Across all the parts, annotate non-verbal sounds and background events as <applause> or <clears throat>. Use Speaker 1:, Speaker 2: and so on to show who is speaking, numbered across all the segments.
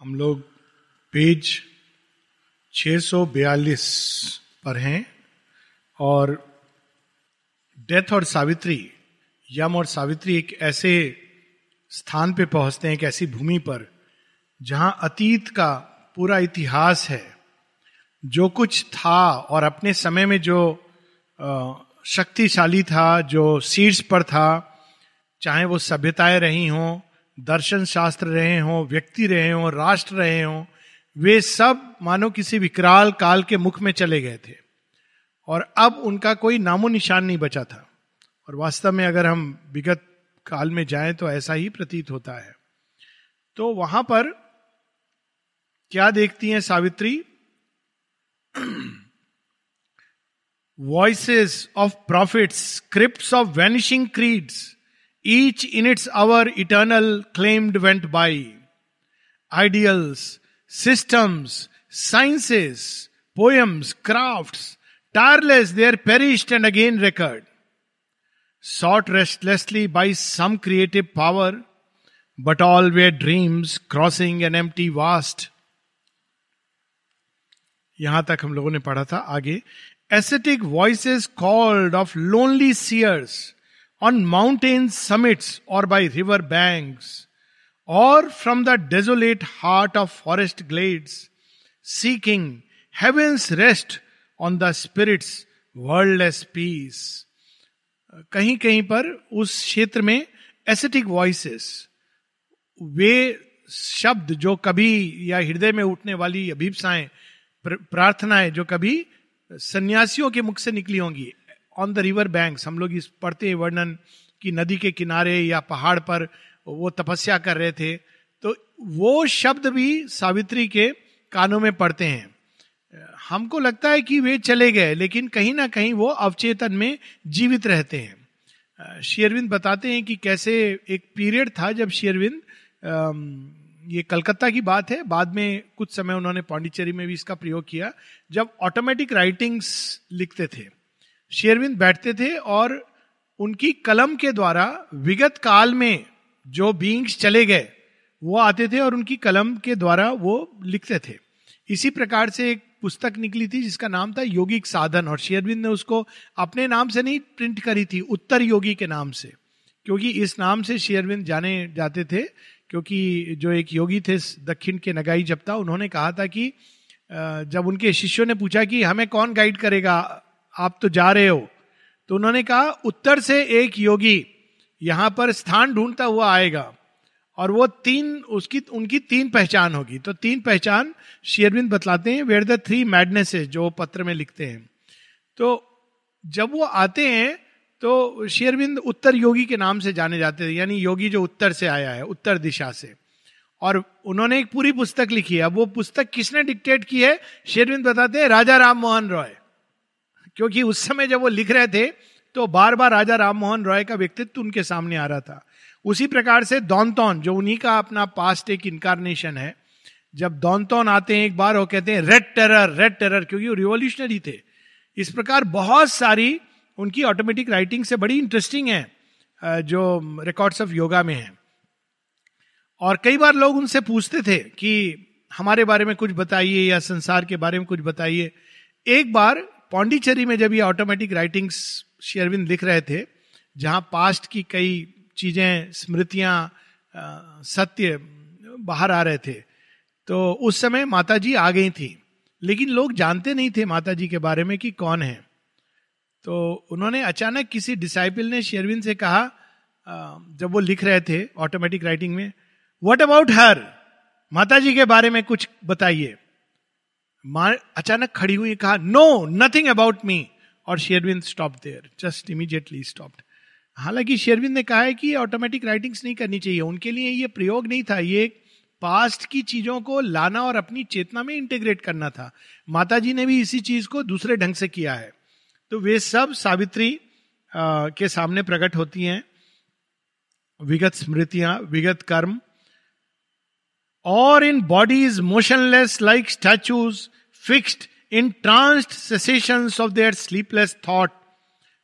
Speaker 1: हम लोग पेज 642 पर हैं और डेथ और सावित्री, यम और सावित्री एक ऐसे स्थान पे पहुँचते हैं, एक ऐसी भूमि पर, जहाँ अतीत का पूरा इतिहास है। जो कुछ था और अपने समय में जो शक्तिशाली था, जो शीर्ष पर था, चाहे वो सभ्यताएँ रही हों दर्शन शास्त्र रहे हों, व्यक्ति रहे हों, राष्ट्र रहे हों, वे सब मानो किसी विकराल काल के मुख में चले गए थे। और अब उनका कोई नामो निशान नहीं बचा था। और वास्तव में अगर हम विगत काल में जाएँ तो ऐसा ही प्रतीत होता है। तो वहाँ पर क्या देखती हैं Savitri? Voices of prophets script of vanishing creeds each in its hour eternal claimed went by ideals systems sciences poems crafts tireless there perished and again recurred sought restlessly by some creative power but all were dreams crossing an empty vast यहाँ तक हम लोगों ने पढ़ा था आगे। Ascetic voice called of lonely seers mountain summits और by river banks और from the desolate heart of forest glades seeking heaven's rest on the spirit's world's peace कहीं कहीं पर उस क्षेत्र में एसेटिक वॉइसेस वे शब्द जो कभी या हृदय में उठने वाली अभिप्साएँ प्रार्थनाएँ जो कभी सन्यासियों के मुख से निकली होंगी ऑन द रिवर बैंक्स हम लोग इस पढ़ते हैं वर्णन कि नदी के किनारे या पहाड़ पर वो तपस्या कर रहे थे। तो वो शब्द भी सावित्री के कानों में पढ़ते हैं। हमको लगता है कि वे चले गए, लेकिन कहीं ना कहीं वो अवचेतन में जीवित रहते हैं। शेरविंद बताते हैं कि कैसे एक पीरियड था जब शेरविंद ये कलकत्ता की बात है। बाद में कुछ समय उन्होंने पांडिचेरी में भी इसका प्रयोग किया, जब ऑटोमेटिक राइटिंग्स लिखते थे। शेरविंद बैठते थे और उनकी कलम के द्वारा विगत काल में जो बींग्स चले गए, वो आते थे और उनकी कलम के द्वारा वो लिखते थे। इसी प्रकार से एक पुस्तक निकली थी जिसका नाम था योगिक साधन और शेरविंद ने उसको अपने नाम से नहीं प्रिंट करी थी, उत्तर योगी के नाम से। क्योंकि इस नाम से शेरविंद जाने, जाते थे, क्योंकि जो एक योगी थे, दक्षिण के नगाई जपता उन्होंने कहा था कि जब उनके शिष्यों ने पूछा कि हमें कौन गाइड करेगा आप तो जा रहे हो। तो उन्होंने कहा, उत्तर से एक योगी यहाँ पर स्थान ढूंढता हुआ आएगा और वो तीन, उसकी, उनकी तीन पहचान होगी। तो तीन पहचान शेरविंद बतलाते हैं वेयर द थ्री मैडनेसेस जो पत्र में लिखते हैं। तो जब वो आते हैं तो शेरविंद उत्तर योगी के नाम से जाने जाते थे यानी योगी जो उत्तर से आया है, उत्तर दिशा से। और उन्होंने एक पूरी पुस्तक लिखी है। अब वो पुस्तक किसने डिक्टेट की है? शेरविंद बताते हैं, राजा राम मोहन रॉय। क्योंकि उस समय जब वो लिख रहे थे तो बार बार राजा राम मोहन रॉय का व्यक्तित्व उनके सामने आ रहा था। उसी प्रकार से दौनतौन जो उन्हीं का अपना पास्ट एक इनकारनेशन है, जब दौनतौन आते हैं एक बार, वो कहते हैं रेड टेरर रेड टेरर क्योंकि वो रिवोल्यूशनरी थे। इस प्रकार बहुत सारी उनकी ऑटोमेटिक राइटिंग से बड़ी इंटरेस्टिंग है जो रिकॉर्ड्स ऑफ़ योगा में है। और कई बार लोग उनसे पूछते थे कि हमारे बारे में कुछ बताइए या संसार के बारे में कुछ बताइए। एक बार पौंडीचेरी में जब ये ऑटोमेटिक राइटिंग्स शेयरविंद लिख रहे थे, जहाँ पास्ट की कई चीज़ें, स्मृतियाँ सत्य बाहर आ रहे थे तो उस समय माता जी आ गई थी। लेकिन लोग जानते नहीं थे माता जी के बारे में कि कौन है। तो उन्होंने अचानक किसी डिसाइपल ने शेरविन से कहा जब वो लिख रहे थे ऑटोमेटिक राइटिंग में वट अबाउट हर माता जी के बारे में कुछ बताइए। अचानक खड़ी हुई कहा नो नथिंग अबाउट मी और Sherwind stop there just immediately stopped हालाँकि शेरविंद ने कहा है कि ऑटोमेटिक राइटिंग्स नहीं करनी चाहिए उनके लिए ये प्रयोग नहीं था ये पास्ट की चीज़ों को लाना और अपनी चेतना में इंटीग्रेट करना था। माता जी ने भी इसी चीज़ को दूसरे ढंग से किया है। तो वे सब सावित्री आ, के सामने प्रकट होती हैं। विगत स्मृतियाँ विगत कर्म और in bodies motionless like statues fixed in tranced cessation of their sleepless thought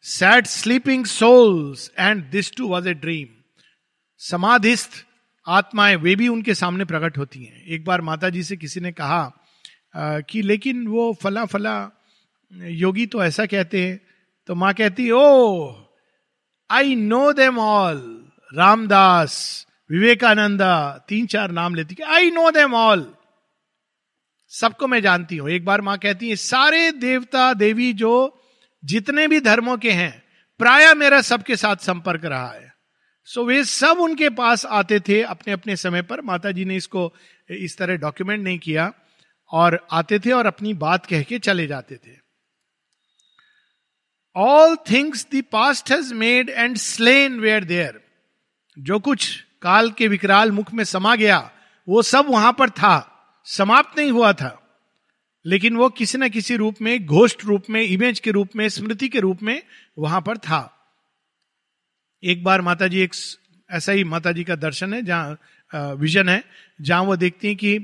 Speaker 1: sad sleeping souls and this too was a dream समाधिस्थ आत्माएँ वे भी उनके सामने प्रकट होती हैं। एक बार माता जी से किसी ने कहा आ, कि लेकिन वो फला फला योगी तो ऐसा कहते हैं। तो माँ कहती ओ I know them all Ramdas Vivekananda तीन चार नाम लेती आई नो देम ऑल सबको मैं जानती हूँ। एक बार माँ कहती है सारे देवता देवी जो जितने भी धर्मों के हैं प्राय मेरा सबके साथ संपर्क रहा है। सो so, वे सब उनके पास आते थे अपने अपने समय पर। माता जी ने इसको इस तरह डॉक्यूमेंट नहीं किया और आते थे और अपनी बात कह के चले जाते थे। All things the past has made and slain were there जो कुछ काल के विकराल मुख में समा गया, वो सब वहाँ पर था, समाप्त नहीं हुआ था। लेकिन वो किसी न किसी रूप में, घोष्ट रूप में इमेज के रूप में, स्मृति के रूप में वहाँ पर था। एक बार माता जी एक ऐसा ही माता जी का दर्शन है, जहाँ विजन है, जहाँ वो देखती हैं कि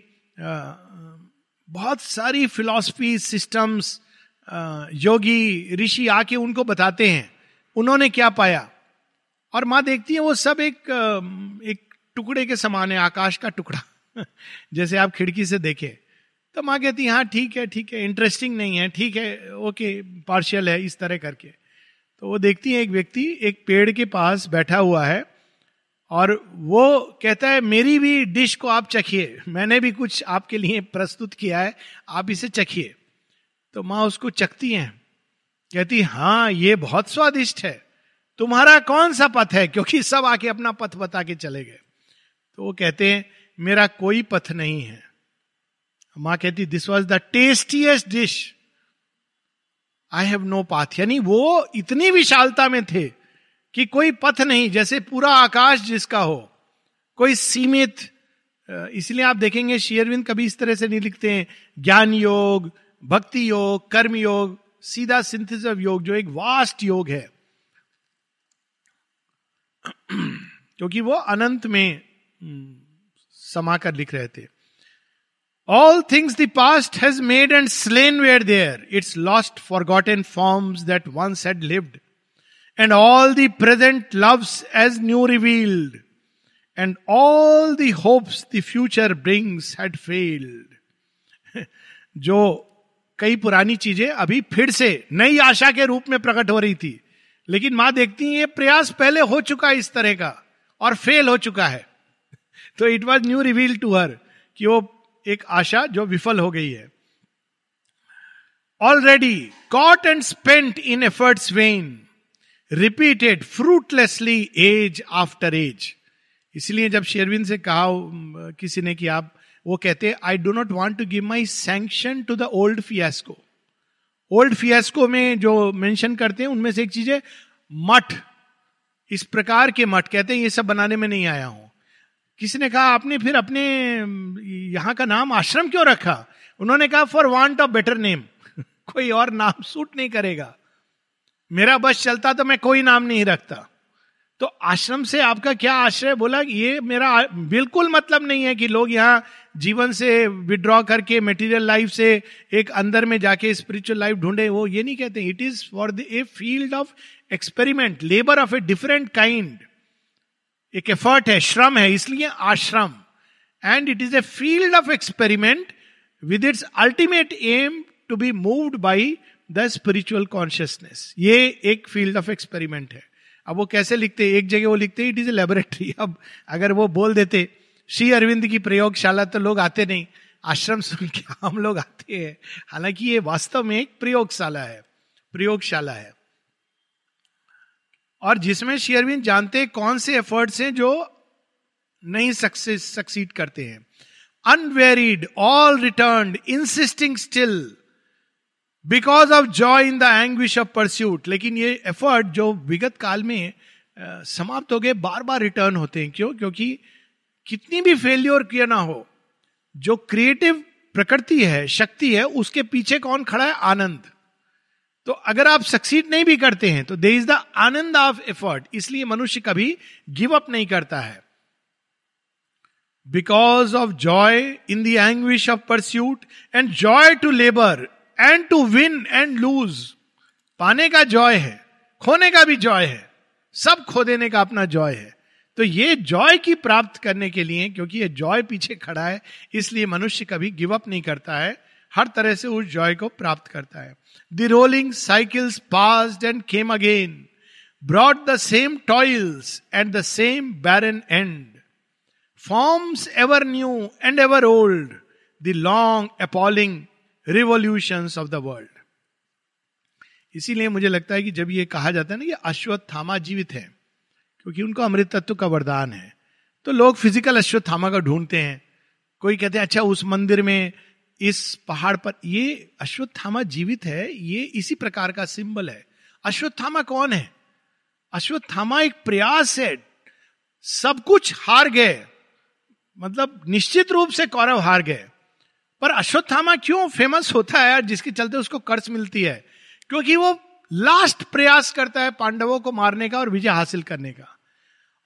Speaker 1: बहुत सारी फिलॉसफी सिस्टम्स योगी ऋषि आके उनको बताते हैं, उन्होंने क्या पाया? और माँ देखती है वो सब एक एक टुकड़े के समान है, आकाश का टुकड़ा। <laughs> जैसे आप खिड़की से देखे तो माँ कहती, है हाँ ठीक है ठीक है इंटरेस्टिंग नहीं है, ठीक है ओके पार्शियल है, इस तरह करके। तो वो देखती है एक व्यक्ति, एक पेड़ के पास बैठा हुआ है, और वो कहता है, मेरी भी डिश को आप चखिए, मैंने भी कुछ आपके लिए प्रस्तुत किया है, आप इसे चखिए। तो माँ उसको चखती हैं, कहती हाँ ये बहुत स्वादिष्ट है। तुम्हारा कौन सा पथ है? क्योंकि सब आके अपना पथ बता के चले गए। तो वो कहते हैं, मेरा कोई पथ नहीं है। माँ कहती this was the tastiest dish I have no path यानी वो इतनी विशालता में थे कि कोई पथ नहीं, जैसे पूरा आकाश जिसका हो। कोई सीमित इसलिए आप देखेंगे शेयरविंद कभी इस तरह से नहीं लिखते हैं। ज्ञान योग, भक्ति योग, कर्म योग, सीधा सिंथिस ऑफ़ योग, जो एक वास्ट योग है। क्योंकि वो अनंत में हम्म, समाकर लिख रहे थे। All things the past has made and slain were there its lost forgotten forms that once had lived and all the present loves as new revealed and all the hopes the future brings had failed जो कई पुरानी चीज़ें अभी फिर से नई आशा के रूप में प्रकट हो रही थी। लेकिन माँ देखती है, ये प्रयास पहले हो चुका है इस तरह का और फेल हो चुका है। <laughs> तो it was new reveal to her कि वो एक आशा जो विफल हो गई है। Already caught and spent in efforts vain repeated fruitlessly age after age इसलिए जब शेरविन से कहा किसी ने कि आप, वो कहते I do not want to give my sanction to the old fiasco old fiasco में जो मेंशन करते हैं, उनमें से एक चीज़ है, मठ। इस प्रकार के मठ, कहते हैं, ये सब बनाने में नहीं आया हूँ। किसी ने कहा, आपने फिर अपने, यहाँ का नाम आश्रम क्यों रखा? उन्होंने कहा for want of better name कोई और नाम सूट नहीं करेगा। मेरा बस चलता तो मैं कोई नाम नहीं रखता। तो आश्रम से आपका क्या आश्रय? बोला, ये मेरा बिल्कुल मतलब नहीं है कि लोग यहाँ जीवन से विड्रॉ करके मेटीरियल लाइफ से एक अंदर में जाके स्पिरिचुअल लाइफ ढूंढे, वो ये नहीं कहते it is for the a field of experiment labour of a different kind एक एफर्ट है, श्रम है, इसलिए आश्रम। And it is a field of experiment with its ultimate aim to be moved by the spiritual consciousness ये एक field of experiment है। अब वो कैसे लिखते? एक जगह वो लिखते इट इज़ ए लेबोरेटरी अब अगर वो बोल देते, श्री अरविंद की प्रयोगशाला तो लोग आते नहीं, आश्रम सुन के <laughs> हम लोग आते हैं। हालाँकि ये वास्तव में एक प्रयोगशाला है प्रयोगशाला है। और जिसमें शेयरविंद जानते हैं कौन से एफर्ट्स हैं जो नहीं सक्सेस सक्सीड करते हैं। Unwearied all return insisting still because of joy in the anguish of pursuit लेकिन ये एफर्ट जो विगत काल में समाप्त हो गए बार बार रिटर्न होते हैं। क्यों? क्योंकि कितनी भी फेल्योर किया ना हो, जो क्रिएटिव प्रकृति है, शक्ति है, उसके पीछे कौन खड़ा है? आनंद। तो अगर आप सक्सीड नहीं भी करते हैं तो there is the anand of effort इसलिए मनुष्य कभी गिव अप नहीं करता है। Because of joy in the anguish of pursuit and joy to labour and to win and lose पाने का जॉय है, खोने का भी जॉय है, सब खो देने का अपना जॉय है। तो ये जॉय की प्राप्त करने के लिए, क्योंकि ये जॉय पीछे खड़ा है, इसलिए मनुष्य कभी गिव अप नहीं करता है, हर तरह से उस जॉय को प्राप्त करता है। The rolling cycles pass and came again brought the same toils and the same barren and forms ever new and ever old the long appalling revolution of the world इसीलिए मुझे लगता है कि जब ये कहा जाता है ना कि अश्वत्थामा जीवित है, क्योंकि उनको अमृत तत्व का वरदान है तो लोग फ़िज़िकल अश्वत्थामा का ढूंढते हैं। कोई कहते हैं अच्छा उस मंदिर में, इस पहाड़ पर, ये अश्वत्थामा जीवित है, ये इसी प्रकार का सिंबल है। अश्वत्थामा कौन है? अश्वत्थामा एक प्रयास है, सब कुछ हार गए। मतलब निश्चित रूप से कौरव हार गए। पर अश्वत्थामा क्यों फ़ेमस होता है जिसके चलते उसको कर्ज मिलती है? क्योंकि वो लास्ट प्रयास करता है पांडवों को मारने का और विजय हासिल करने का।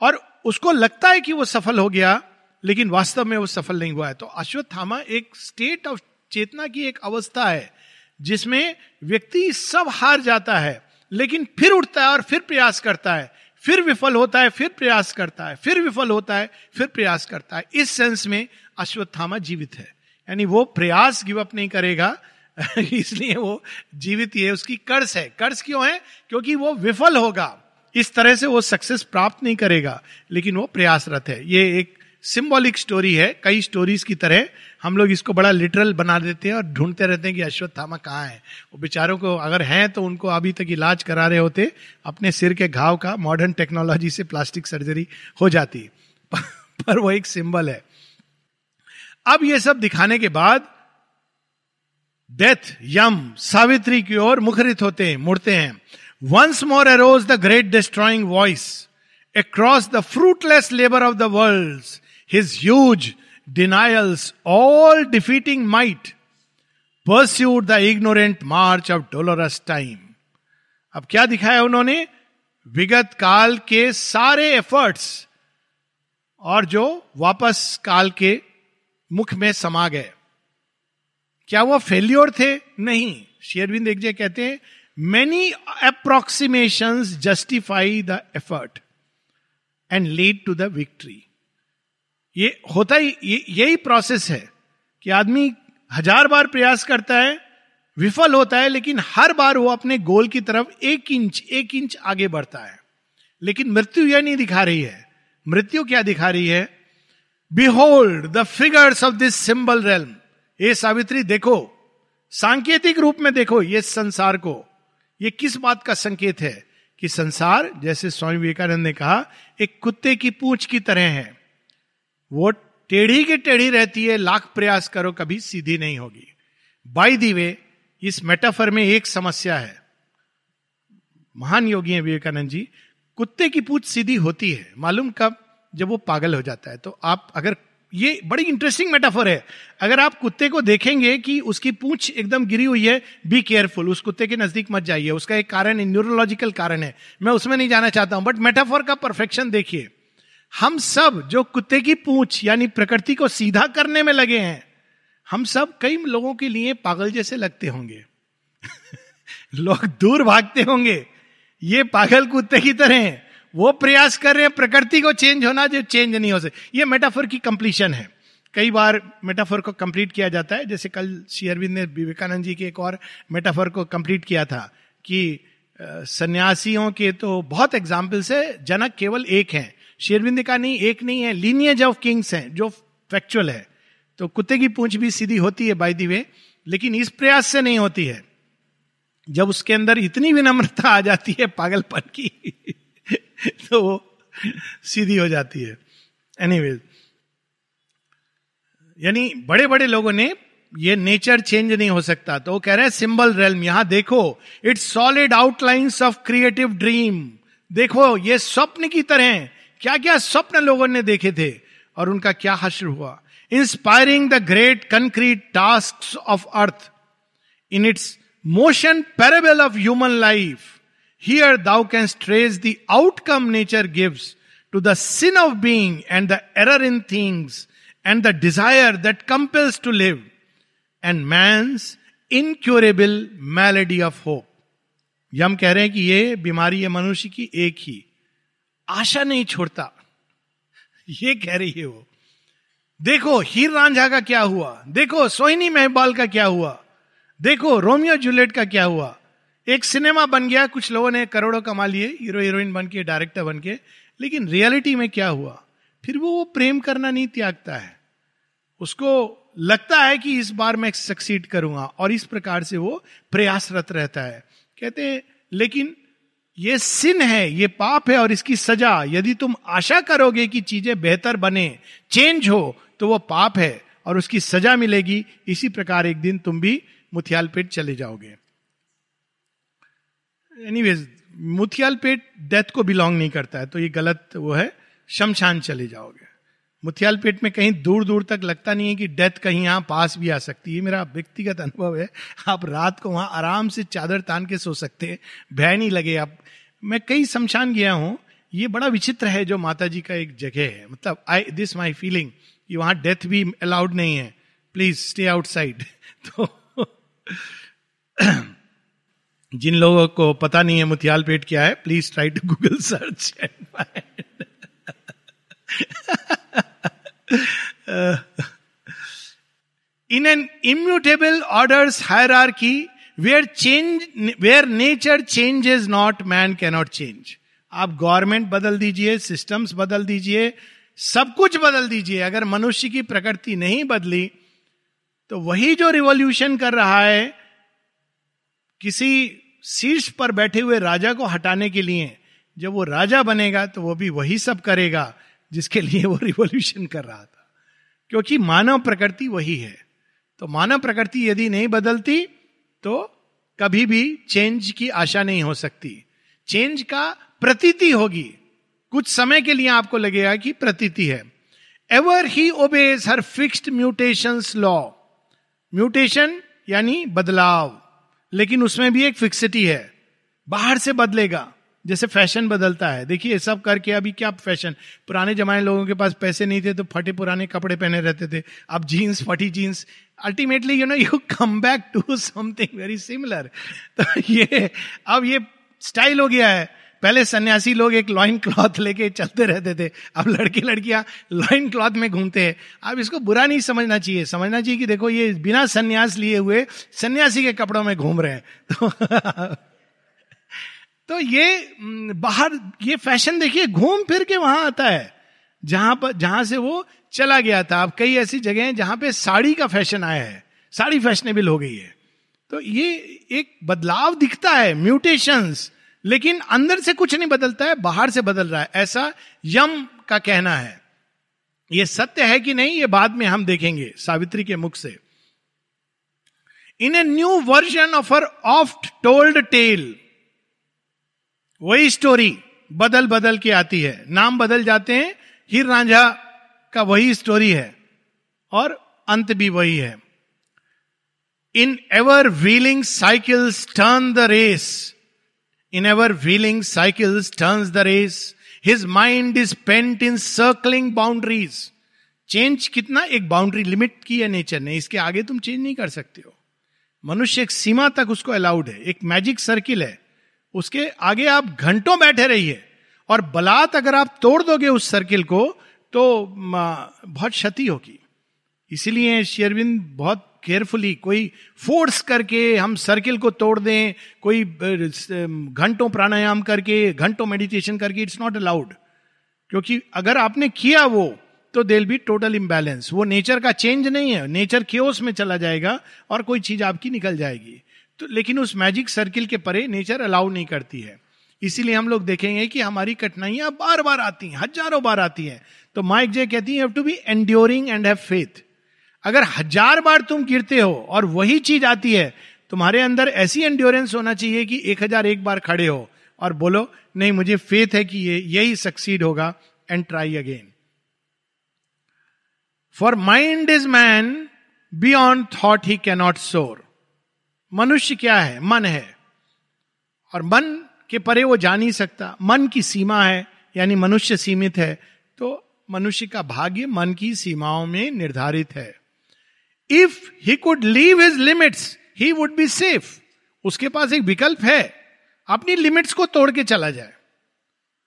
Speaker 1: और उसको लगता है कि वो सफल हो गया, लेकिन वास्तव में वो सफल नहीं हुआ है। तो अश्वत्थामा एक स्टेट ऑफ़ चेतना की एक अवस्था है, जिसमें व्यक्ति सब हार जाता है, लेकिन फिर उठता है और फिर प्रयास करता है। फिर विफल होता है, फिर प्रयास करता है, फिर विफल होता है, फिर प्रयास करता है। इस सेंस में अश्वत्थामा जीवित है। यानी वो प्रयास गिव अप नहीं करेगा, <laughs> इसलिए वो जीवित ही है, उसकी कर्ज है। कर्ज क्यों है? क्योंकि वो विफल होगा। इस तरह से वो सक्सेस प्राप्त नहीं करेगा, लेकिन वो प्रयासरत है। ये एक सिंबॉलिक स्टोरी है, कई स्टोरीज की तरह। हम लोग इसको बड़ा लिटरल बना देते हैं और ढूंढते रहते हैं कि अश्वत्थामा कहाँ है। वो बेचारों को अगर हैं तो उनको अभी तक इलाज करा रहे होते, अपने सिर के घाव का मॉडर्न टेक्नोलॉजी से प्लास्टिक सर्जरी हो जाती। <laughs> पर वो एक सिंबल है। अब ये सब दिखाने के बाद डेथ यम सावित्री की ओर मुखरित होते हैं, मुड़ते हैं। Once more arose the great destroying voice across the fruitless labour of the world his huge denials all defeating might pursued the ignorant march of dolorous time अब क्या दिखाया उन्होंने? विगत काल के सारे एफर्ट्स और जो वापस काल के मुख में समा गए। क्या वो फेल्योर थे? नहीं। शेयरविंद एक कहते हैं many approximation justify the effort and lead to the victory ये होता ही यही प्रोसेस है कि आदमी हज़ार बार प्रयास करता है, विफल होता है, लेकिन हर बार वो अपने गोल की तरफ़ एक इंच एक इंच आगे बढ़ता है। लेकिन मृत्यु यह नहीं दिखा रही है। मृत्यु क्या दिखा रही है? Behold the figures of this symbol realm ये सावित्री देखो। सांकेतिक रूप में देखो ये संसार को। ये किस बात का संकेत है? कि संसार, जैसे स्वामी विवेकानंद ने कहा, एक कुत्ते की पूंछ की तरह है। वो टेढ़ी की टेढ़ी रहती है, लाख प्रयास करो, कभी सीधी नहीं होगी। बाई दी वे, इस मेटाफर में एक समस्या है। महान योगी है विवेकानंद जी, कुत्ते की पूछ सीधी होती है। मालूम कब? जब वो पागल हो जाता है तो आप अगर, ये बड़ी इंटरेस्टिंग मेटाफर है। अगर आप कुत्ते को देखेंगे कि उसकी पूंछ एकदम गिरी हुई है बी केयरफुल उस कुत्ते के नज़दीक मत जाइए। उसका एक कारण न्यूरोलॉजिकल कारण है। मैं उसमें नहीं जाना चाहता हूँ बट मेटाफर का परफेक्शन देखिए। हम सब जो कुत्ते की पूंछ, यानी प्रकृति को सीधा करने में लगे हैं, हम सब कई लोगों के लिए पागल जैसे लगते होंगे। <laughs> लोग दूर भागते होंगे। ये पागल कुत्ते की तरह हैं। वो प्रयास कर रहे हैं, प्रकृति को चेंज होना जो चेंज नहीं हो सके ये मेटाफर की कंप्लीशन है। कई बार मेटाफर को कंप्लीट किया जाता है। जैसे कल श्री अरविंद ने विवेकानंद जी के एक और मेटाफर को कंप्लीट किया था कि सन्यासियों के तो बहुत एग्जाम्पल्स है, जनक केवल एक है। शेरविंद का नहीं, एक नहीं है। लीनियज ऑफ़ किंग्स है, जो फैक्चुअल है। तो कुत्ते की पूंछ भी सीधी होती है बाई दी वे लेकिन इस प्रयास से नहीं होती है। जब उसके अंदर इतनी विनम्रता आ जाती है, पागलपन की। <laughs> तो वो सीधी हो जाती है। एनीवेज यानी बड़े बड़े लोगों ने ये नेचर चेंज नहीं हो सकता। तो वो कह रहे हैं, सिंबल रेलम यहाँ देखो its solid outlines of creative dream देखो, ये स्वप्न की तरह क्या क्या स्वप्न लोगों ने देखे थे और उनका क्या हश्र हुआ? Inspiring the great concrete task of earth in its motion parable of human life here thou can stretch the outcome nature gives to the sin of being and the error in things and the desire that compels to live and man incurable malady of hope Yama कह रहे हैं कि यह बीमारी है मनुष्य की एक ही। आशा नहीं छोड़ता। ये कह रही है वो। देखो, हीर रांझा का क्या हुआ? देखो, सोहिनी मेहबाल का क्या हुआ? देखो, रोमियो जूलियट का क्या हुआ? एक सिनेमा बन गया, कुछ लोगों ने करोड़ों कमा लिए, हीरो हीरोइन बन के, डायरेक्टर बन के, लेकिन रियलिटी में क्या हुआ? फिर वो वो प्रेम करना नहीं त्यागता है। उसको लगता है कि इस बार मैं सक्सीड करूँगा, और इस प्रकार से वो प्रयासरत रहता है। कहते हैं, लेकिन ये सिन है, ये पाप है, और इसकी सजा, यदि तुम आशा करोगे कि चीज़ें बेहतर बने, चेंज हो तो वो पाप है, और उसकी सजा मिलेगी। इसी प्रकार एक दिन तुम भी मुथियाल पेट चले जाओगे। एनीवेज मुथियाल पेट डेथ को बिलोंग नहीं करता है तो ये गलत वो है, शमशान चले जाओगे। मुथियाल पेट में कहीं दूर दूर तक लगता नहीं है कि डेथ कहीं यहाँ पास भी आ सकती है। मेरा व्यक्तिगत अनुभव है। आप रात को वहाँ आराम से चादर तान के सो सकते हैं। भय नहीं लगे आप। मैं कई शमशान गया हूँ। ये बड़ा विचित्र है जो माता जी का एक जगह है। मतलब आई दिस माई फीलिंग कि वहाँ डेथ भी अलाउड नहीं है। प्लीज़ स्टे आउटसाइड तो जिन लोगों को पता नहीं है मुथियाल पेट क्या है please try to Google search in an immutable orders higher are key where change where nature change is not man cannot change आप गवर्नमेंट बदल दीजिए सिस्टम्स बदल दीजिए, सब कुछ बदल दीजिए। अगर मनुष्य की प्रकृति नहीं बदली तो वही जो रिवॉल्यूशन कर रहा है किसी शीर्ष पर बैठे हुए राजा को हटाने के लिए जब वो राजा बनेगा तो वो भी वही सब करेगा जिसके लिए वो रिवॉल्यूशन कर रहा था। क्योंकि मानव प्रकृति वही है। तो मानव प्रकृति यदि नहीं बदलती तो कभी भी चेंज की आशा नहीं हो सकती। चेंज का प्रतीति होगी। कुछ समय के लिए आपको लगेगा कि प्रतीति है। Ever he obeys her fixed mutation law mutation यानी बदलाव। लेकिन उसमें भी एक फिक्सिटी है। बाहर से बदलेगा। जैसे फ़ैशन बदलता है। देखिए सब करके अभी क्या फ़ैशन पुराने जमाने लोगों के पास पैसे नहीं थे तो फटे पुराने कपड़े पहने रहते थे। अब जीन्स फटी jeans ultimately you know you come back to something very similar तो ये, अब ये स्टाइल हो गया है। पहले सन्यासी लोग एक लॉइन क्लॉथ लेके चलते रहते थे। अब लड़के लड़कियाँ लॉइन क्लॉथ में घूमते हैं। अब इसको बुरा नहीं समझना चाहिए। समझना चाहिए कि देखो, ये बिना सन्यास लिए हुए सन्यासी के कपड़ों में घूम रहे हैं। तो <laughs> तो ये बाहर, ये फ़ैशन देखिए, घूम फिर के वहाँ आता है। जहाँ पर, जहाँ से वो चला गया था। अब कई ऐसी जगह हैं जहाँ पे साड़ी का फ़ैशन आया है। साड़ी फैशनेबल हो गई है। तो ये एक बदलाव दिखता है। म्यूटेशंस लेकिन अंदर से कुछ नहीं बदलता है, बाहर से बदल रहा है। ऐसा यम का कहना है। ये सत्य है कि नहीं, ये बाद में हम देखेंगे सावित्री के मुख से। In a new version of our oft told tale वही स्टोरी बदल बदल के आती है। नाम बदल जाते हैं, हीर रांझा का वही स्टोरी है, और अंत भी वही है। In ever wheeling cycles turn the race in ever wheeling cycles turn the race his mind is pent in circling boundaries change कितना एक बाउंड्री लिमिट की है नेचर ने, इसके आगे तुम चेंज नहीं कर सकते हो। मनुष्य एक सीमा तक उसको अलाउड है, एक मैजिक सर्किल है। उसके आगे आप घंटों बैठे रहिए और बलात् अगर आप तोड़ दोगे उस सर्किल को तो बहुत क्षति होगी। इसीलिए शेरविंद बहुत केयरफुली कोई फोर्स करके हम सर्किल को तोड़ दें, कोई घंटों प्राणायाम करके, घंटों मेडिटेशन करके इट्स नॉट अलाउड क्योंकि अगर आपने किया वो तो देल बी टोटल इम्बैलेंस वो नेचर का चेंज नहीं है नेचर क्योस में चला जाएगा और कोई चीज़ आपकी निकल जाएगी. तो लेकिन उस मैजिक सर्किल के परे नेचर अलाउ नहीं करती है. इसीलिए हम लोग देखेंगे कि हमारी कठिनाइयाँ बार बार आती हैं, हज़ारों बार आती हैं. तो माइक जे कहती है एंड हैव फेथ अगर हज़ार बार तुम गिरते हो और वही चीज़ आती है, तुम्हारे अंदर ऐसी एंड्योरेंस होना चाहिए कि एक हज़ार एक बार खड़े हो और बोलो, नहीं, मुझे फेथ है कि ये, यही सक्सीड होगा and try again for mind is man beyond thought he cannot soar मनुष्य क्या है? मन है। और मन के परे वो जा नहीं सकता। मन की सीमा है, यानी मनुष्य सीमित है तो मनुष्य का भाग्य मन की सीमाओं में निर्धारित है। If he could leave his limits he would be safe उसके पास एक विकल्प है, अपनी लिमिट्स को तोड़ के चला जाए।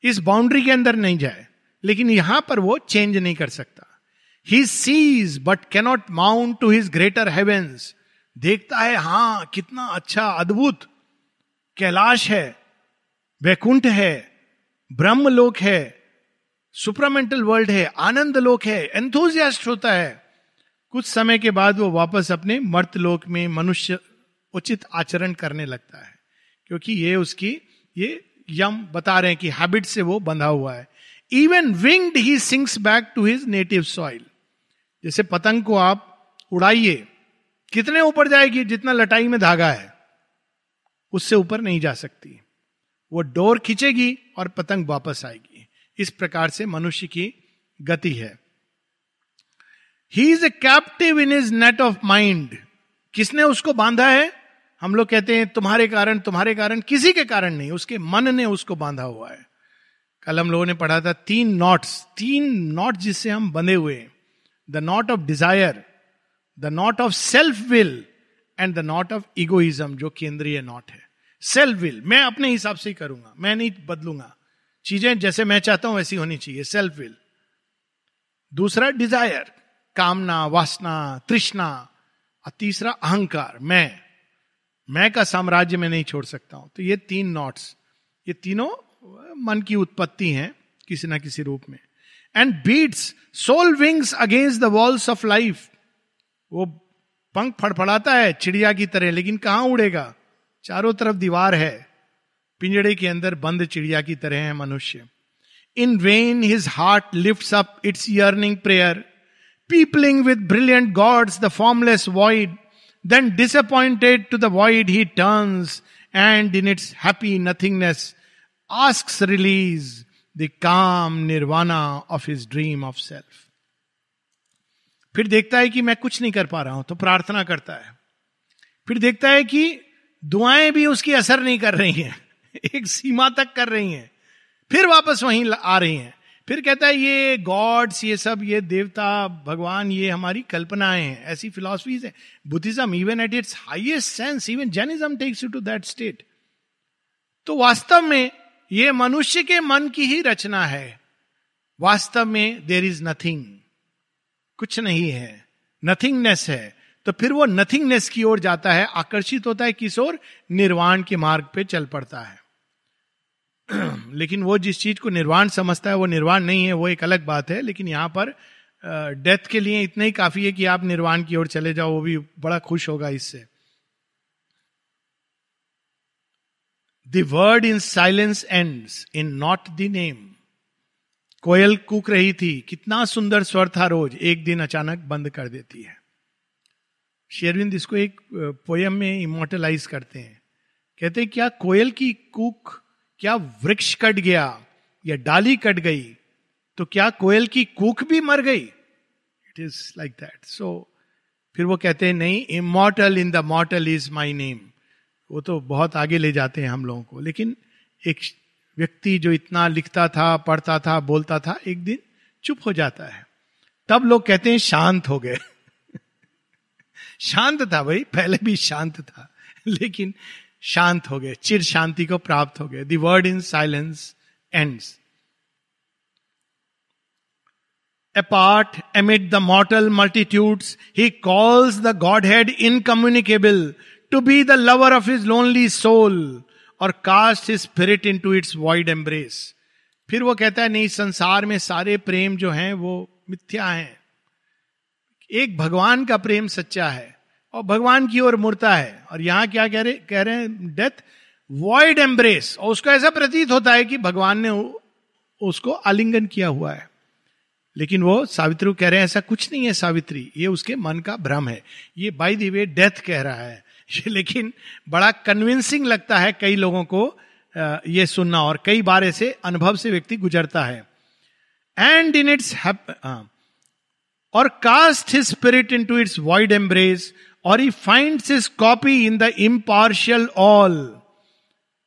Speaker 1: इस बाउंड्री के अंदर नहीं जाए। लेकिन यहाँ पर वो चेंज नहीं कर सकता। He sees but cannot mount to his greater heavens देखता है, हाँ, कितना अच्छा अद्भुत। कैलाश है, वैकुंठ है ब्रह्म लोक है सुपरामेंटल वर्ल्ड है, आनंद लोक है एंथोजियास्ट होता है। कुछ समय के बाद वो वापस अपने मर्त लोक में मनुष्य उचित आचरण करने लगता है, क्योंकि ये उसकी, ये यम बता रहे हैं कि हैबिट से वो बंधा हुआ है। Even winged he sinks back to his native soil जैसे पतंग को आप उड़ाइए, कितने ऊपर जाएगी, जितना लटाई में धागा है, उससे ऊपर नहीं जा सकती। वो डोर खींचेगी और पतंग वापस आएगी। इस प्रकार से मनुष्य की गति है। He is a captive in his net of mind किसने उसको बांधा है? हम लोग कहते हैं, तुम्हारे कारण तुम्हारे कारण, किसी के कारण नहीं, उसके मन ने उसको बांधा हुआ है. कल हम लोगों ने पढ़ा था तीन नॉट्स तीन नॉट जिससे हम बंधे हुए the knot of desire the knot of self will and the knot of egoism जो केंद्रीय नॉट है। सेल्फ विल मैं अपने हिसाब से ही करूँगा, मैं नहीं बदलूँगा। चीज़ें जैसे मैं चाहता हूँ वैसी होनी चाहिए सेल्फ विल दूसरा डिज़ायर कामना, वासना, तृष्णा, और तीसरा अहंकार, मैं। मैं का साम्राज्य में नहीं छोड़ सकता हूँ। तो ये तीन नॉट्स, ये तीनों मन की उत्पत्ति हैं किसी ना किसी रूप में। And beats soul wings against the walls of life वो पंख फड़फड़ाता है, चिड़िया की तरह, लेकिन कहाँ उड़ेगा? चारों तरफ़ दीवार है। पिंजड़े के अंदर बंद चिड़िया की तरह है मनुष्य। In vain his heart lift up its yearning prayer peopling with brilliant gods the formless void then disappointed to the void he turns and in its happy nothingness ask release the calm nirvana of his dream of self फिर देखता है कि मैं कुछ नहीं कर पा रहा हूँ तो प्रार्थना करता है। फिर देखता है कि दुआएँ भी उसकी असर नहीं कर रही हैं, <laughs> एक सीमा तक कर रही हैं। फिर वापस वहीं आ रही हैं। फिर कहता है, ये गॉड्स, ये सब, ये देवता, भगवान, ये हमारी कल्पनाएँ हैं। ऐसी फिलोसफीज है। Buddhism even at its highest sense even Jainism takes you to that state तो वास्तव में ये मनुष्य के मन की ही रचना है। वास्तव में देर इज़ नथिंग कुछ नहीं है। नथिंगनेस है। तो फिर वो नथिंगनेस की ओर जाता है। आकर्षित होता है किस ओर? निर्वाण के मार्ग पे चल पड़ता है। <clears throat> लेकिन वो जिस चीज़ को निर्वाण समझता है, वो निर्वाण नहीं है, वो एक अलग बात है। लेकिन यहाँ पर डेथ के लिए इतना ही काफ़ी है कि आप निर्वाण की ओर चले जाओ, वो भी बड़ा खुश होगा इससे। Word in silence and in not the name कोयल कूक रही थी, कितना सुंदर स्वर था रोज, एक दिन अचानक बंद कर देती है। शेरविंद इसको एक पोयम में इमोटलाइज करते हैं। कहते हैं, क्या कोयल की कूक क्या वृक्ष कट गया या डाली कट गई तो क्या कोयल की कूक भी मर गई? It is like that so फिर वो कहते हैं, नहीं immortal in the mortal is my name वो तो बहुत आगे ले जाते हैं हम लोगों को। लेकिन एक व्यक्ति जो इतना लिखता था, पढ़ता था, बोलता था, एक दिन चुप हो जाता है। तब लोग कहते हैं, शांत हो गए। <laughs> शांत था भाई, पहले भी शांत था। लेकिन शांत हो गए, चिर शांति को प्राप्त हो गए। Word in silence ends apart amid the mortal multitude he calls the godhead incommunicable to be the lover of his lonely soul और cast his spirit into its wide embrace फिर वो कहता है, नहीं, संसार में सारे प्रेम जो हैं, वो मिथ्या हैं। एक भगवान का प्रेम सच्चा है। और भगवान की ओर मुड़ता है। और यहाँ क्या कह रहे कह रहे हैं डेथ वॉइड एम्ब्रेस और उसको ऐसा प्रतीत होता है कि भगवान ने उसको आलिंगन किया हुआ है। लेकिन वो सावित्री कह रहे हैं, ऐसा कुछ नहीं है सावित्री, ये उसके मन का भ्रम है। ये बाई दी वे डेथ कह रहा है। <laughs> लेकिन बड़ा कन्विंसिंग लगता है कई लोगों को ये सुनना और कई बार ऐसे अनुभव से व्यक्ति गुजरता है। एंड इन इट्स और cast his spirit into its wide embrace और he find his copy in the impartial all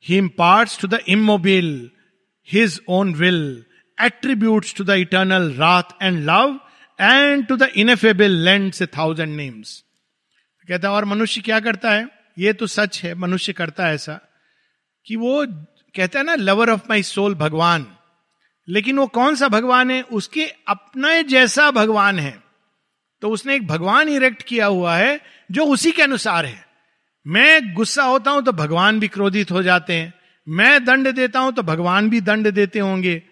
Speaker 1: he imparts to the immobile his own will attribute to the eternal right and love and to the ineffable land a thousand names कहता है, और मनुष्य क्या करता है? ये तो सच है, मनुष्य करता है ऐसा कि वो कहता है ना लवर ऑफ़ माई सोल भगवान. लेकिन वो कौन सा भगवान है? उसके अपने जैसा भगवान है। तो उसने एक भगवान इरेक्ट किया हुआ है, जो उसी के अनुसार है। मैं गुस्सा होता हूँ तो भगवान भी क्रोधित हो जाते हैं। मैं दंड देता हूँ तो भगवान भी दंड देते होंगे।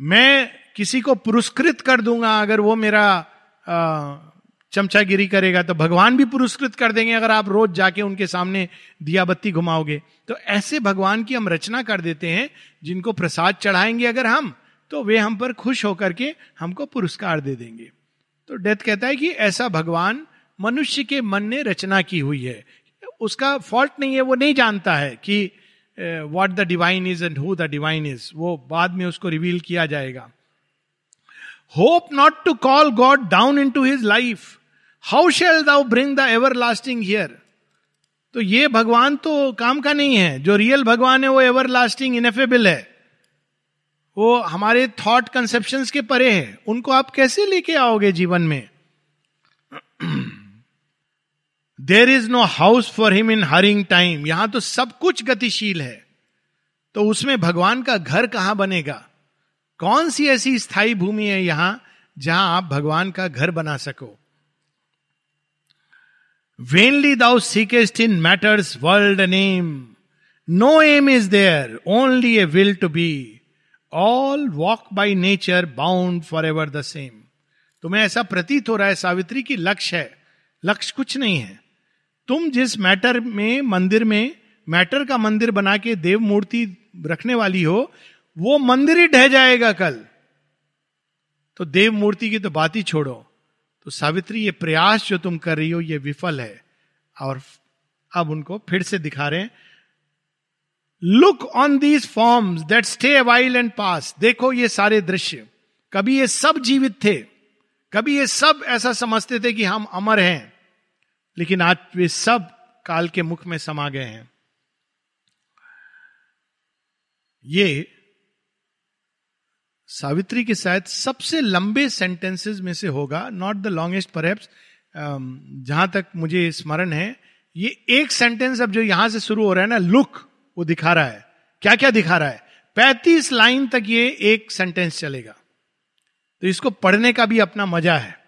Speaker 1: मैं किसी को पुरस्कृत कर दूँगा, अगर वो मेरा चमचागिरी करेगा तो भगवान भी पुरस्कृत कर देंगे, अगर आप रोज जाके उनके सामने दिया बत्ती घुमाओगे। तो ऐसे भगवान की हम रचना कर देते हैं, जिनको प्रसाद चढ़ाएँगे अगर हम तो वे हम पर खुश होकर के हमको पुरस्कार दे देंगे। तो डेथ कहता है कि ऐसा भगवान मनुष्य के मन ने रचना की हुई है। उसका फॉल्ट नहीं है, वो नहीं जानता है कि what the divine is and who the divine is वो बाद में उसको रिवील किया जाएगा। Hope not to call god down into his life how shall thou bring the everlasting here तो ये भगवान तो काम का नहीं है। जो रियल भगवान है, वो एवर लास्टिंग इनफेबल है। वो हमारे थॉट कंसेप्शन के परे है। उनको आप कैसे लेके आओगे जीवन में? There is no house for him in hurrying time यहाँ तो सब कुछ गतिशील है। तो उसमें भगवान का घर कहाँ बनेगा? कौन सी ऐसी स्थायी भूमि है यहाँ जहाँ आप भगवान का घर बना सको? Vainly thou seekest in matter's world name no aim is there only a will to be all walk by nature bound for ever the same तुम्हें ऐसा प्रतीत हो रहा है, सावित्री, की लक्ष्य है। लक्ष्य कुछ नहीं है। तुम जिस मैटर में, मंदिर में, मैटर का मंदिर बना के देव मूर्ति रखने वाली हो, वो मंदिर ही ढह जाएगा कल। तो देव मूर्ति की तो बात ही छोड़ो। तो सावित्री, ये प्रयास जो तुम कर रही हो, ये विफल है। और अब उनको फिर से दिखा रहे हैं। Look on these forms that stay while and pass देखो ये सारे दृश्य। कभी ये सब जीवित थे। कभी ये सब ऐसा समझते थे कि हम अमर हैं। लेकिन आज वे सब काल के मुख में समा गए हैं। ये सावित्री के शायद सबसे लंबे सेंटेंसेस में से होगा नॉट द लॉन्गेस्ट पर जहाँ तक मुझे स्मरण है, ये एक सेंटेंस अब जो यहाँ से शुरू हो रहा है ना लुक वो दिखा रहा है। क्या क्या दिखा रहा है? पैतीस लाइन तक ये एक सेंटेंस चलेगा। तो इसको पढ़ने का भी अपना मज़ा है।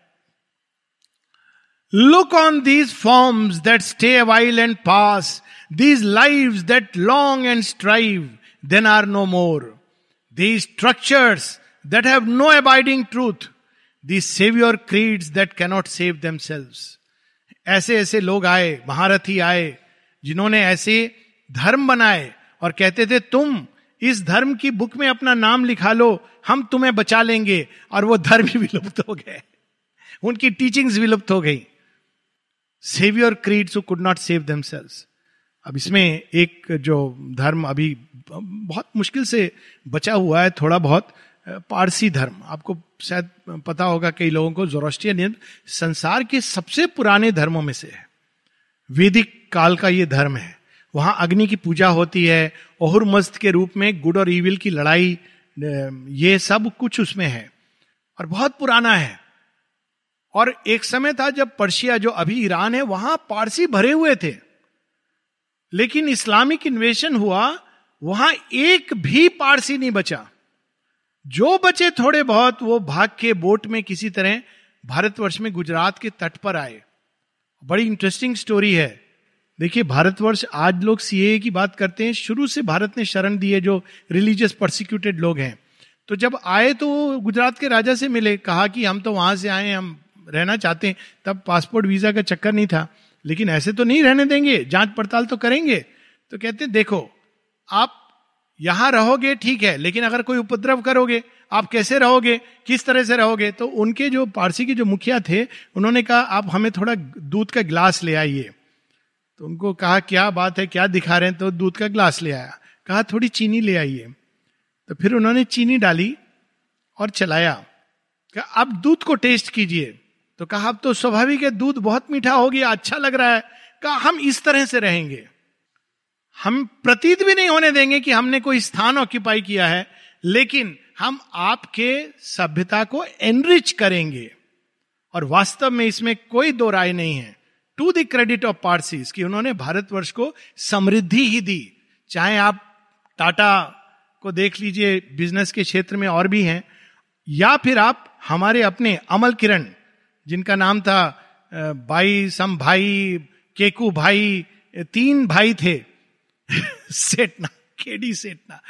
Speaker 1: Look on these forms that stay while and pass these live that long and strive then are no more these structures that have no abiding truth the saviour creeds that cannot save them ऐसे ऐसे लोग आए, महारथी आए, जिन्होंने ऐसे धर्म बनाए और कहते थे, तुम इस धर्म की बुक में अपना नाम लिखा लो, हम तुम्हें बचा लेंगे। और वो धर्म ही विलुप्त हो गए। उनकी टीचिंग्स विलुप्त हो गई। Saviour creeds could not save them अब इसमें एक जो धर्म अभी बहुत मुश्किल से बचा हुआ है, थोड़ा बहुत, पारसी धर्म। आपको शायद पता होगा कई लोगों को जोरोस्टियन संसार के सबसे पुराने धर्मों में से है। वैदिक काल का ये धर्म है। वहाँ अग्नि की पूजा होती है, ओहर मस्त के रूप में गुड और ईविल की लड़ाई ये सब कुछ उसमें है। और बहुत पुराना है। और एक समय था जब पर्शिया, जो अभी ईरान है, वहाँ पारसी भरे हुए थे। लेकिन इस्लामिक इन्वेशन हुआ, वहाँ एक भी पारसी नहीं बचा। जो बचे थोड़े बहुत, वो भाग के बोट में किसी तरह भारतवर्ष में गुजरात के तट पर आए। बड़ी इंटरेस्टिंग स्टोरी है। देखिए, भारतवर्ष, आज लोग सीए की बात करते हैं। शुरू से भारत ने शरण दी है जो रिलीजियस प्रोसिक्यूटेड लोग हैं। तो जब आए तो गुजरात के राजा से मिले, कहा कि हम तो वहाँ से आए हम रहना चाहते हैं। तब पासपोर्ट वीज़ा का चक्कर नहीं था। लेकिन ऐसे तो नहीं रहने देंगे, जाँच पड़ताल तो करेंगे। तो कहते देखो, आप यहाँ रहोगे, ठीक है, लेकिन अगर कोई उपद्रव करोगे, आप कैसे रहोगे, किस तरह से रहोगे? तो उनके जो पारसी के जो मुखिया थे, उन्होंने कहा, आप हमें थोड़ा दूध का गिलास ले आइए। तो उनको कहा, क्या बात है? क्या दिखा रहे हैं? तो दूध का गिलास ले आया। कहा, थोड़ी चीनी ले आइए। तो फिर उन्होंने चीनी डाली और चलाया। कहा, अब दूध को टेस्ट कीजिए। तो कहा, अब तो स्वाभाविक है, दूध बहुत मीठा हो गया अच्छा लग रहा है। कहा, हम इस तरह से रहेंगे। हम प्रतीत भी नहीं होने देंगे कि हमने कोई स्थान ऑक्यूपाई किया है, लेकिन हम आपके सभ्यता को एनरिच करेंगे। और वास्तव में इसमें कोई दो राय नहीं है। To the credit of Parsis कि उन्होंने भारतवर्ष को समृद्धि ही दी। चाहे आप टाटा को देख लीजिए बिज़नेस के क्षेत्र में और भी हैं, या फिर आप हमारे अपने अमल किरण, जिनका नाम था भाई, सम भाई, केकू भाई तीन भाई थे। <laughs> सेठना केडी सेठना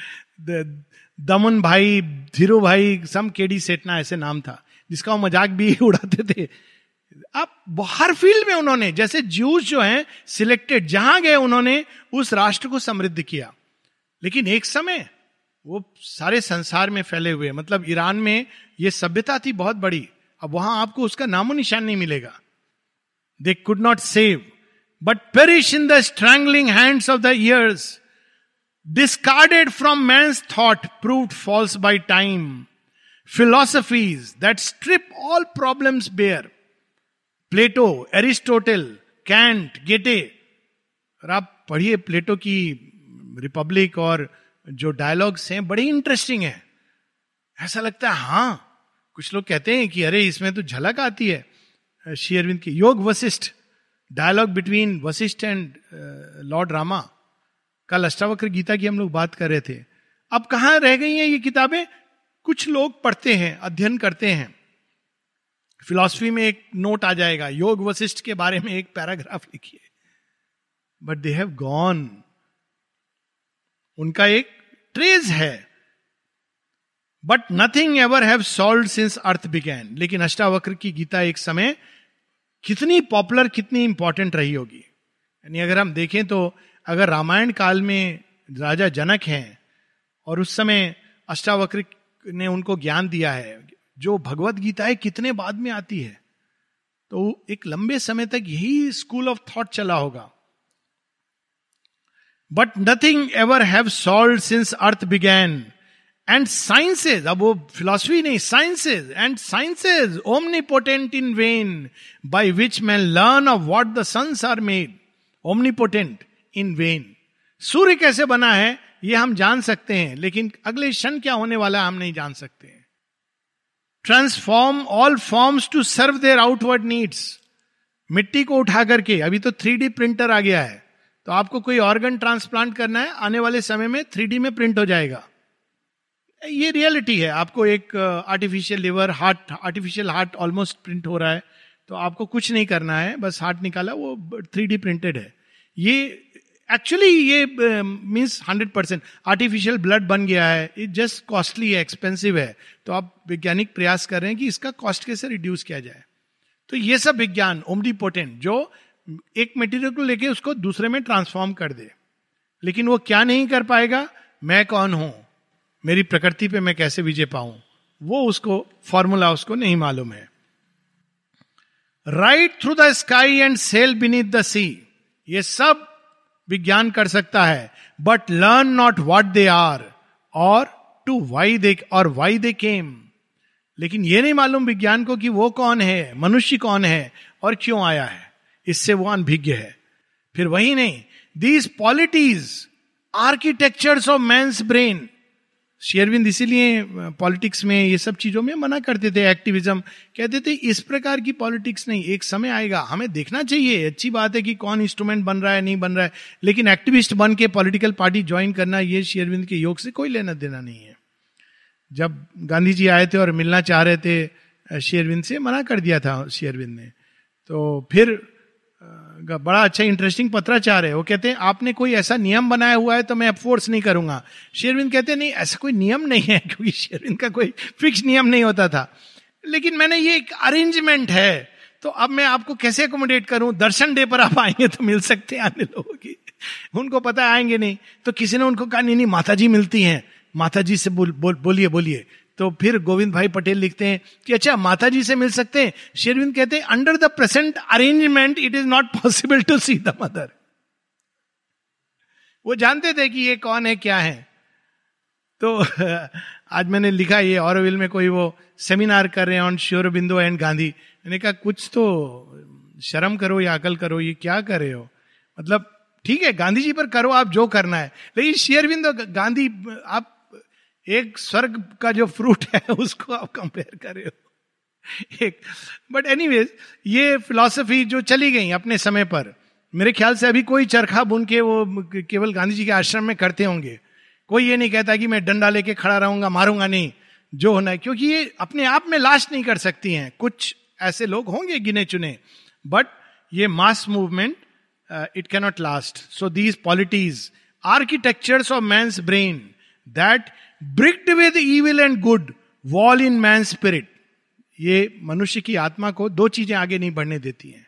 Speaker 1: दमन भाई, धीरू भाई, सम केडी सेठना ऐसे नाम था, जिसका वो मज़ाक भी <laughs> उड़ाते थे। आप हर फ़ील्ड में उन्होंने, जैसे जूस जो हैं सिलेक्टेड जहाँ गए, उन्होंने उस राष्ट्र को समृद्ध किया। लेकिन एक समय वो सारे संसार में फैले हुए मतलब ईरान में ये सभ्यता थी बहुत बड़ी, अब वहाँ आपको उसका नामो निशान नहीं मिलेगा। They could not save but perish in the strangling hands of the years discarded from man thought prove false by time philosophies that strip all problems bare Plato, Aristotle, Kant, Goethe. और आप पढ़िए प्लेटो की Republic और जो dialogues हैं, बड़े interesting है। ऐसा लगता है हाँ कुछ लोग कहते हैं कि, अरे, इसमें तो झलक आती है। शेयरविंद की, Yoga Vasishtha dialogue between Vasishtha and lord Rama कल अष्टावक्र गीता की हम लोग बात कर रहे थे। अब कहाँ रह गई हैं ये किताबें? कुछ लोग पढ़ते हैं, अध्ययन करते हैं। फिलॉसफी में एक नोट आ जाएगा, योग वशिष्ठ के बारे में एक पैराग्राफ लिखिए। बट दे हैव गॉन उनका एक ट्रेज है। But nothing ever have solve since earth began लेकिन अष्टावक्र की गीता एक समय कितनी पॉपुलर कितनी इंपॉर्टेंट रही होगी। यानी अगर हम देखें तो अगर रामायण काल में राजा जनक हैं, और उस समय अष्टावक्र ने उनको ज्ञान दिया है जो भगवत गीता है कितने बाद में आती है तो एक लंबे समय तक यही स्कूल ऑफ़ थॉट चला होगा। But nothing ever have solve since earth began and sciences अब वो फिलोसफी नहीं sciences and sciences omnipotent in vain by which man learn of what the suns are made omnipotent in vain सूर्य कैसे बना है, ये हम जान सकते हैं, लेकिन अगले क्षण क्या होने वाला है, हम नहीं जान सकते transform all forms to serve their outward needs मिट्टी को उठा करके, अभी तो थ्री प्रिंटर आ गया है तो आपको कोई ऑर्गन ट्रांसप्लांट करना है, आने वाले समय में थ्री में प्रिंट हो जाएगा। ये रियलिटी है, आपको एक artificial liver heart artificial heart almost print हो रहा है तो आपको कुछ नहीं करना है, बस हार्ट निकाला, वो थ्री प्रिंटेड है। ये एक्चुअली ये means hundred percent artificial blood बन गया है इट जस्ट कॉस्टली है एक्सपेंसिव है। तो आप वैज्ञानिक प्रयास कर रहे हैं कि इसका कॉस्ट कैसे रिड्यूस किया जाए। तो ये सब विज्ञान ओमडी पोटेंट जो एक मटेरियल को लेके उसको दूसरे में ट्रांसफॉर्म कर दे। लेकिन वो क्या नहीं कर पाएगा? मैं कौन हूँ? मेरी प्रकृति पे मैं कैसे विजय पाऊँ? वो उसको फॉर्मूला उसको नहीं मालूम है। Ride through the sky and sail beneath the sea ये सब विज्ञान कर सकता है। But learn not what they are or to why they or why they केम लेकिन यह नहीं मालूम विज्ञान को कि वो कौन है, मनुष्य कौन है, और क्यों आया है। इससे वो अनभिज्ञ है। फिर वही नहीं। These polities architectures of my brain शेयरविंद इसीलिए पॉलिटिक्स में, ये सब चीज़ों में मना करते थे, एक्टिविज्म। कहते थे, इस प्रकार की पॉलिटिक्स नहीं, एक समय आएगा। हमें देखना चाहिए, अच्छी बात है कि कौन इंस्ट्रूमेंट बन रहा है, नहीं बन रहा है। लेकिन एक्टिविस्ट बन के पॉलिटिकल पार्टी ज्वाइन करना, ये शेयरविंद के योग से कोई लेना देना नहीं है। जब गांधी जी आए थे और मिलना चाह रहे थे शेयरविंद से मना कर दिया था शेयरविंद ने। तो फिर बड़ा अच्छा इंटरेस्टिंग पत्राचार है। वो कहते हैं आपने कोई ऐसा नियम बनाया हुआ है तो मैं फोर्स नहीं करूँगा। शेरविंद कहते हैं नहीं ऐसा कोई नियम नहीं है <laughs> क्योंकि शेरविंद का कोई फिक्स नियम नहीं होता था। लेकिन मैंने ये एक अरेंजमेंट है तो अब मैं आपको कैसे अकोमोडेट करूँ? दर्शन डे पर आप आएँगे तो मिल सकते हैं अन्य लोगों की। <laughs> उनको पता आएँगे नहीं। तो किसी ने उनको कहा नहीं नहीं माता जी मिलती हैं। माता जी से बोल, बोलिए बोलिए। तो फिर गोविंद भाई पटेल लिखते हैं कि अच्छा माता जी से मिल सकते हैं। शेरविंद कहते हैं under the present arrangement it is not possible to see the mother वो जानते थे कि ये कौन है, क्या है। तो <laughs> आज मैंने लिखा ये और में कोई वो सेमिनार कर रहे हैं ऑन श्योर बिंदु एंड गांधी मैंने कहा, कुछ तो शर्म करो या अकल करो, ये क्या कर रहे हो? मतलब ठीक है, गांधी जी पर करो, आप जो करना है। लेकिन शेयरबिंदो गांधी, आप एक स्वर्ग का जो फ्रूट है, उसको आप कंपेयर कर। रहे हो एक बट एनीवेज ये फिलॉसफी जो चली गई अपने समय पर, मेरे ख्याल से अभी कोई चरखा बुन के वो केवल गांधी जी के आश्रम में करते होंगे। कोई ये नहीं कहता कि मैं डंडा लेके खड़ा रहूँगा, मारूँगा नहीं, जो होना है, क्योंकि ये अपने आप में लास्ट नहीं कर सकती हैं। कुछ ऐसे लोग होंगे गिने चुने बट ये mass movement it cannot last so these polities architectures of man's brain that bricked with evil and good wall in man spirit ये मनुष्य की आत्मा को दो चीज़ें आगे नहीं बढ़ने देती हैं।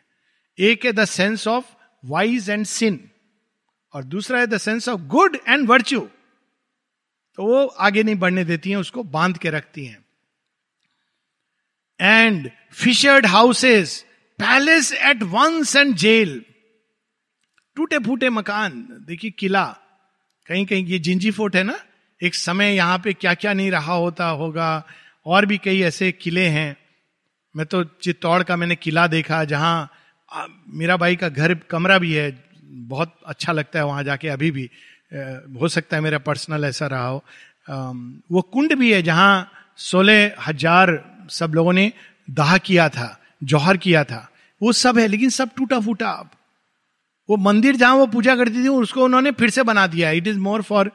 Speaker 1: एक है the sense of vice and sin और दूसरा है the sense of good and virtue तो वो आगे नहीं बढ़ने देती हैं, उसको बाँध के रखती हैं। And fissured houses palace at once and jail टूटे फूटे मकान, देखिए किला। कहीं कहीं ये जिंजी फोर्ट है ना? एक समय यहाँ पे क्या क्या नहीं रहा होता होगा, और भी कई ऐसे किले हैं। मैं तो चित्तौड़ का मैंने किला देखा, जहाँ मेरा भाई का घर, कमरा भी है, बहुत अच्छा लगता है वहाँ जाके, अभी भी हो सकता है मेरा पर्सनल ऐसा रहा हो। वो कुंड भी है जहाँ सोलह हज़ार सब लोगों ने दाह किया था, जौहर किया था। वो सब है, लेकिन सब टूटा फूटा अब वो मंदिर जहाँ वो पूजा करती थी, उसको उन्होंने फिर से बना दिया। It is more for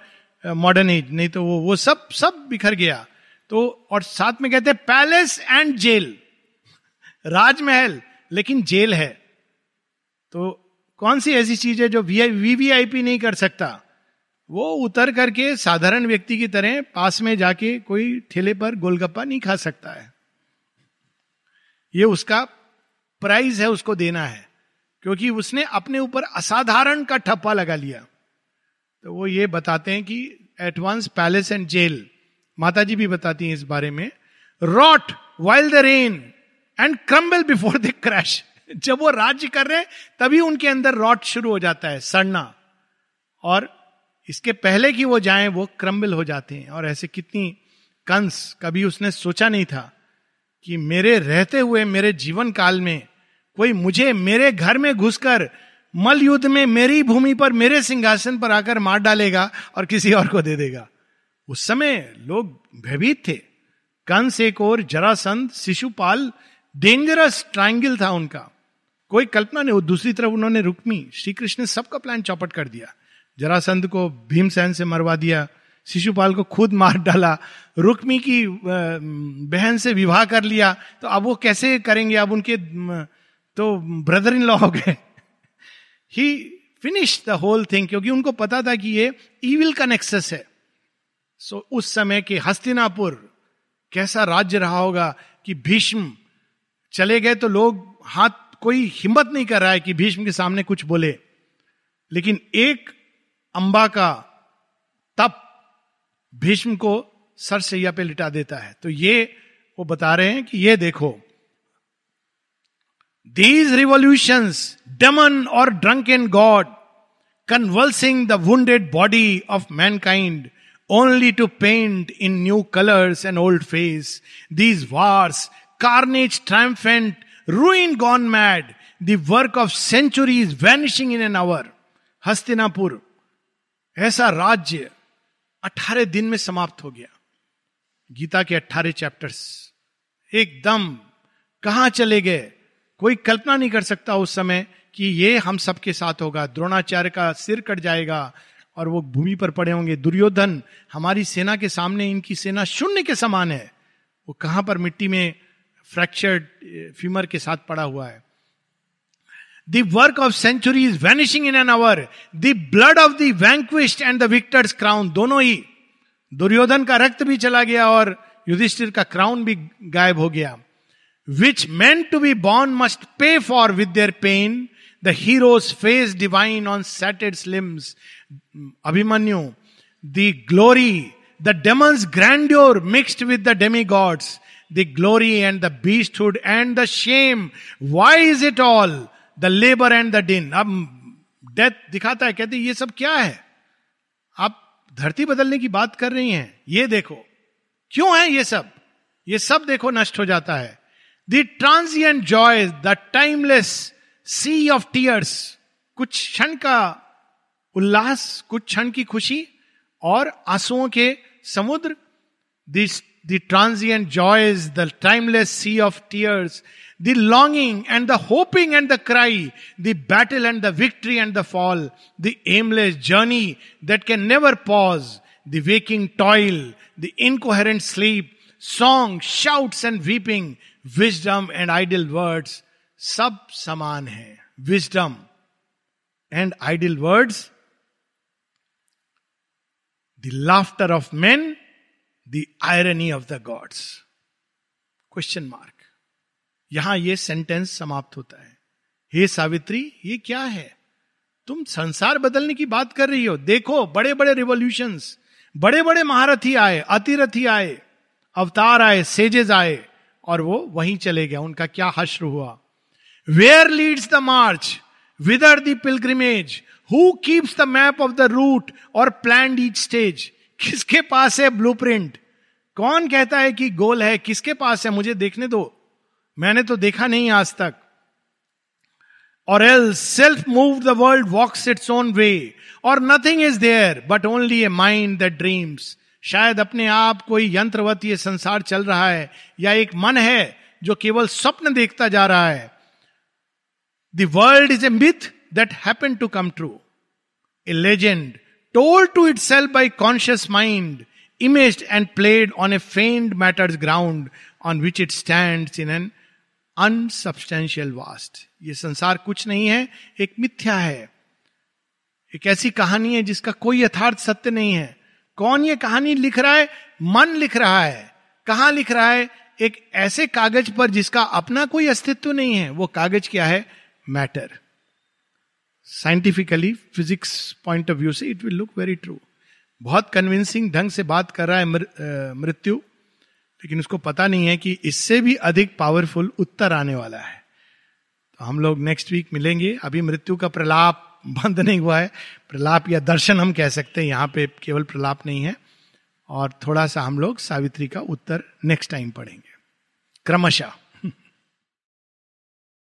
Speaker 1: modern age नहीं तो वो वो सब सब बिखर गया। तो और साथ में कहते हैं पैलेस एंड जेल राजमहल, लेकिन जेल है। तो कौन सी ऐसी चीज़ है जो वीवीआईपी नहीं कर सकता? वो उतर करके साधारण व्यक्ति की तरह पास में जाके कोई ठेले पर गोलगप्पा नहीं खा सकता है। ये उसका प्राइज है, उसको देना है। क्योंकि उसने अपने ऊपर असाधारण का ठप्पा लगा लिया। तो वो ये बताते हैं कि at once palace and jail Mata ji भी बताती हैं इस बारे में rot while the rain and crumble before the crash जब वो राज्य कर रहे हैं, तभी उनके अंदर रॉट शुरू हो जाता है, सड़ना। और इसके पहले कि वो जाएँ, वो क्रम्बल हो जाते हैं। और ऐसे कितनी कंस, कभी उसने सोचा नहीं था कि मेरे रहते हुए, मेरे जीवन काल में कोई मुझे मेरे घर में घुसकर मल युद्ध में मेरी भूमि पर, मेरे सिंहासन पर आकर मार डालेगा और किसी और को दे देगा। उस समय लोग भयभीत थे। कंस एक और, जरासंध, शिशुपाल डेंजरस ट्राइंगल था उनका। कोई कल्पना नहीं दूसरी तरफ़ उन्होंने रुक्मी श्री कृष्ण ने सबका प्लान चौपट कर दिया। जरासंध को भीमसेन से मरवा दिया। शिशुपाल को खुद मार डाला। रुक्मी की बहन से विवाह कर लिया। तो अब वो कैसे करेंगे? अब उनके तो ब्रदर इन लॉ हो गए। He finish the whole thing क्योंकि उनको पता था कि ये ईविल का नेक्सेस है। सो so, उस समय के हस्तिनापुर कैसा राज्य रहा होगा कि भीष्म चले गए तो लोग हाथ कोई हिम्मत नहीं कर रहा है कि भीष्म के सामने कुछ बोले। लेकिन एक अंबा का तप भीष्म को सर सैया पे लिटा देता है। तो ये वो बता रहे हैं कि ये देखो these revolution demon or drunk in god convulsing the wounded body of mankind only to paint in new colours and old face these wars carnage triumphant ruin gone mad, the work of centuries vanishing in an hour. Hastinapur ऐसा राज्य अठारह दिन में समाप्त हो गया। गीता के अट्ठारह चैप्टर्स एकदम कहा चले गए? कोई कल्पना नहीं कर सकता उस समय कि ये हम सबके साथ होगा। द्रोणाचार्य का सिर कट जाएगा और वो भूमि पर पड़े होंगे। दुर्योधन, हमारी सेना के सामने इनकी सेना शून्य के समान है। वो कहाँ पर मिट्टी में फ्रैक्चर्ड फ्यूमर के साथ पड़ा हुआ है? The work of century is vanishing in an hour the blood of the vanquished and the victor's crown दोनों ही। दुर्योधन का रक्त भी चला गया और युधिष्ठिर का क्राउन भी गायब हो गया। Which men to be born must pay for with their pain the hero's face divine on satyr limbs Abhimanyu the glory the demon's grandeur mixed with the demi gods the glory and the beasthood and the shame why is it all the labour and the din of death दिखाता है, कहते ये सब क्या है? आप धरती बदलने की बात कर रही हैं। ये देखो। क्यों है ये सब? ये सब देखो नष्ट हो जाता है। the transient joy the timeless sea of tears कुछ क्षण का उल्लास कुछ क्षण की खुशी और आंसुओं के समुद्र this the transient joys, the timeless sea of tears, the longing and the hoping and the cry, the battle and the victory and the fall, the aimless journey that can never pause, the waking toil the incoherent sleep song shouts and weeping wisdom and ideal words सब समान है wisdom and ideal words the laughter of men the irony of the gods question mark यहाँ यह sentence समाप्त होता है। हे सावित्री, ये क्या है? तुम संसार बदलने की बात कर रही हो। देखो बड़े बड़े रिवोल्यूशन बड़े बड़े महारथी आए, अतिरथी आए, अवतार आए सेजेज आए। और वो वहीं चले गए उनका क्या हश्र हुआ? Where leads the march whither the pilgrimage who keeps the map of the route or plan each stage किसके पास है ब्लू कौन कहता है कि गोल है? किसके पास है? मुझे देखने दो। मैंने तो देखा नहीं आज तक। Or else self move the world walks its own way or nothing is there but only a mind the dreams शायद अपने आप कोई यंत्रवत ये संसार चल रहा है, या एक मन है जो केवल स्वप्न देखता जा रहा है। World is a myth that happen to come true a legend told to it self by conscious mind image and played on a fend matter's ground on which it stand in an unsubstantial vast ये संसार कुछ नहीं है, एक मिथ्या है। एक ऐसी कहानी है जिसका कोई यथार्थ सत्य नहीं है। कौन ये कहानी लिख रहा है? मन लिख रहा है। कहाँ लिख रहा है? एक ऐसे कागज़ पर जिसका अपना कोई अस्तित्व नहीं है। वो कागज़ क्या है? Matter. Scientifically, physics point of view से it will look very true. बहुत कन्विंसिंग ढंग से बात कर रहा है मृत्यु, लेकिन उसको पता नहीं है कि इससे भी अधिक पावरफुल उत्तर आने वाला है। तो हम लोग नेक्स्ट वीक मिलेंगे। अभी मृत्यु का प्रलाप बंद नहीं हुआ है। प्रलाप या दर्शन हम कह सकते हैं, यहाँ पे केवल प्रलाप नहीं है। और थोड़ा सा हम लोग सावित्री का उत्तर नेक्स्ट टाइम पढ़ेंगे। क्रमशः।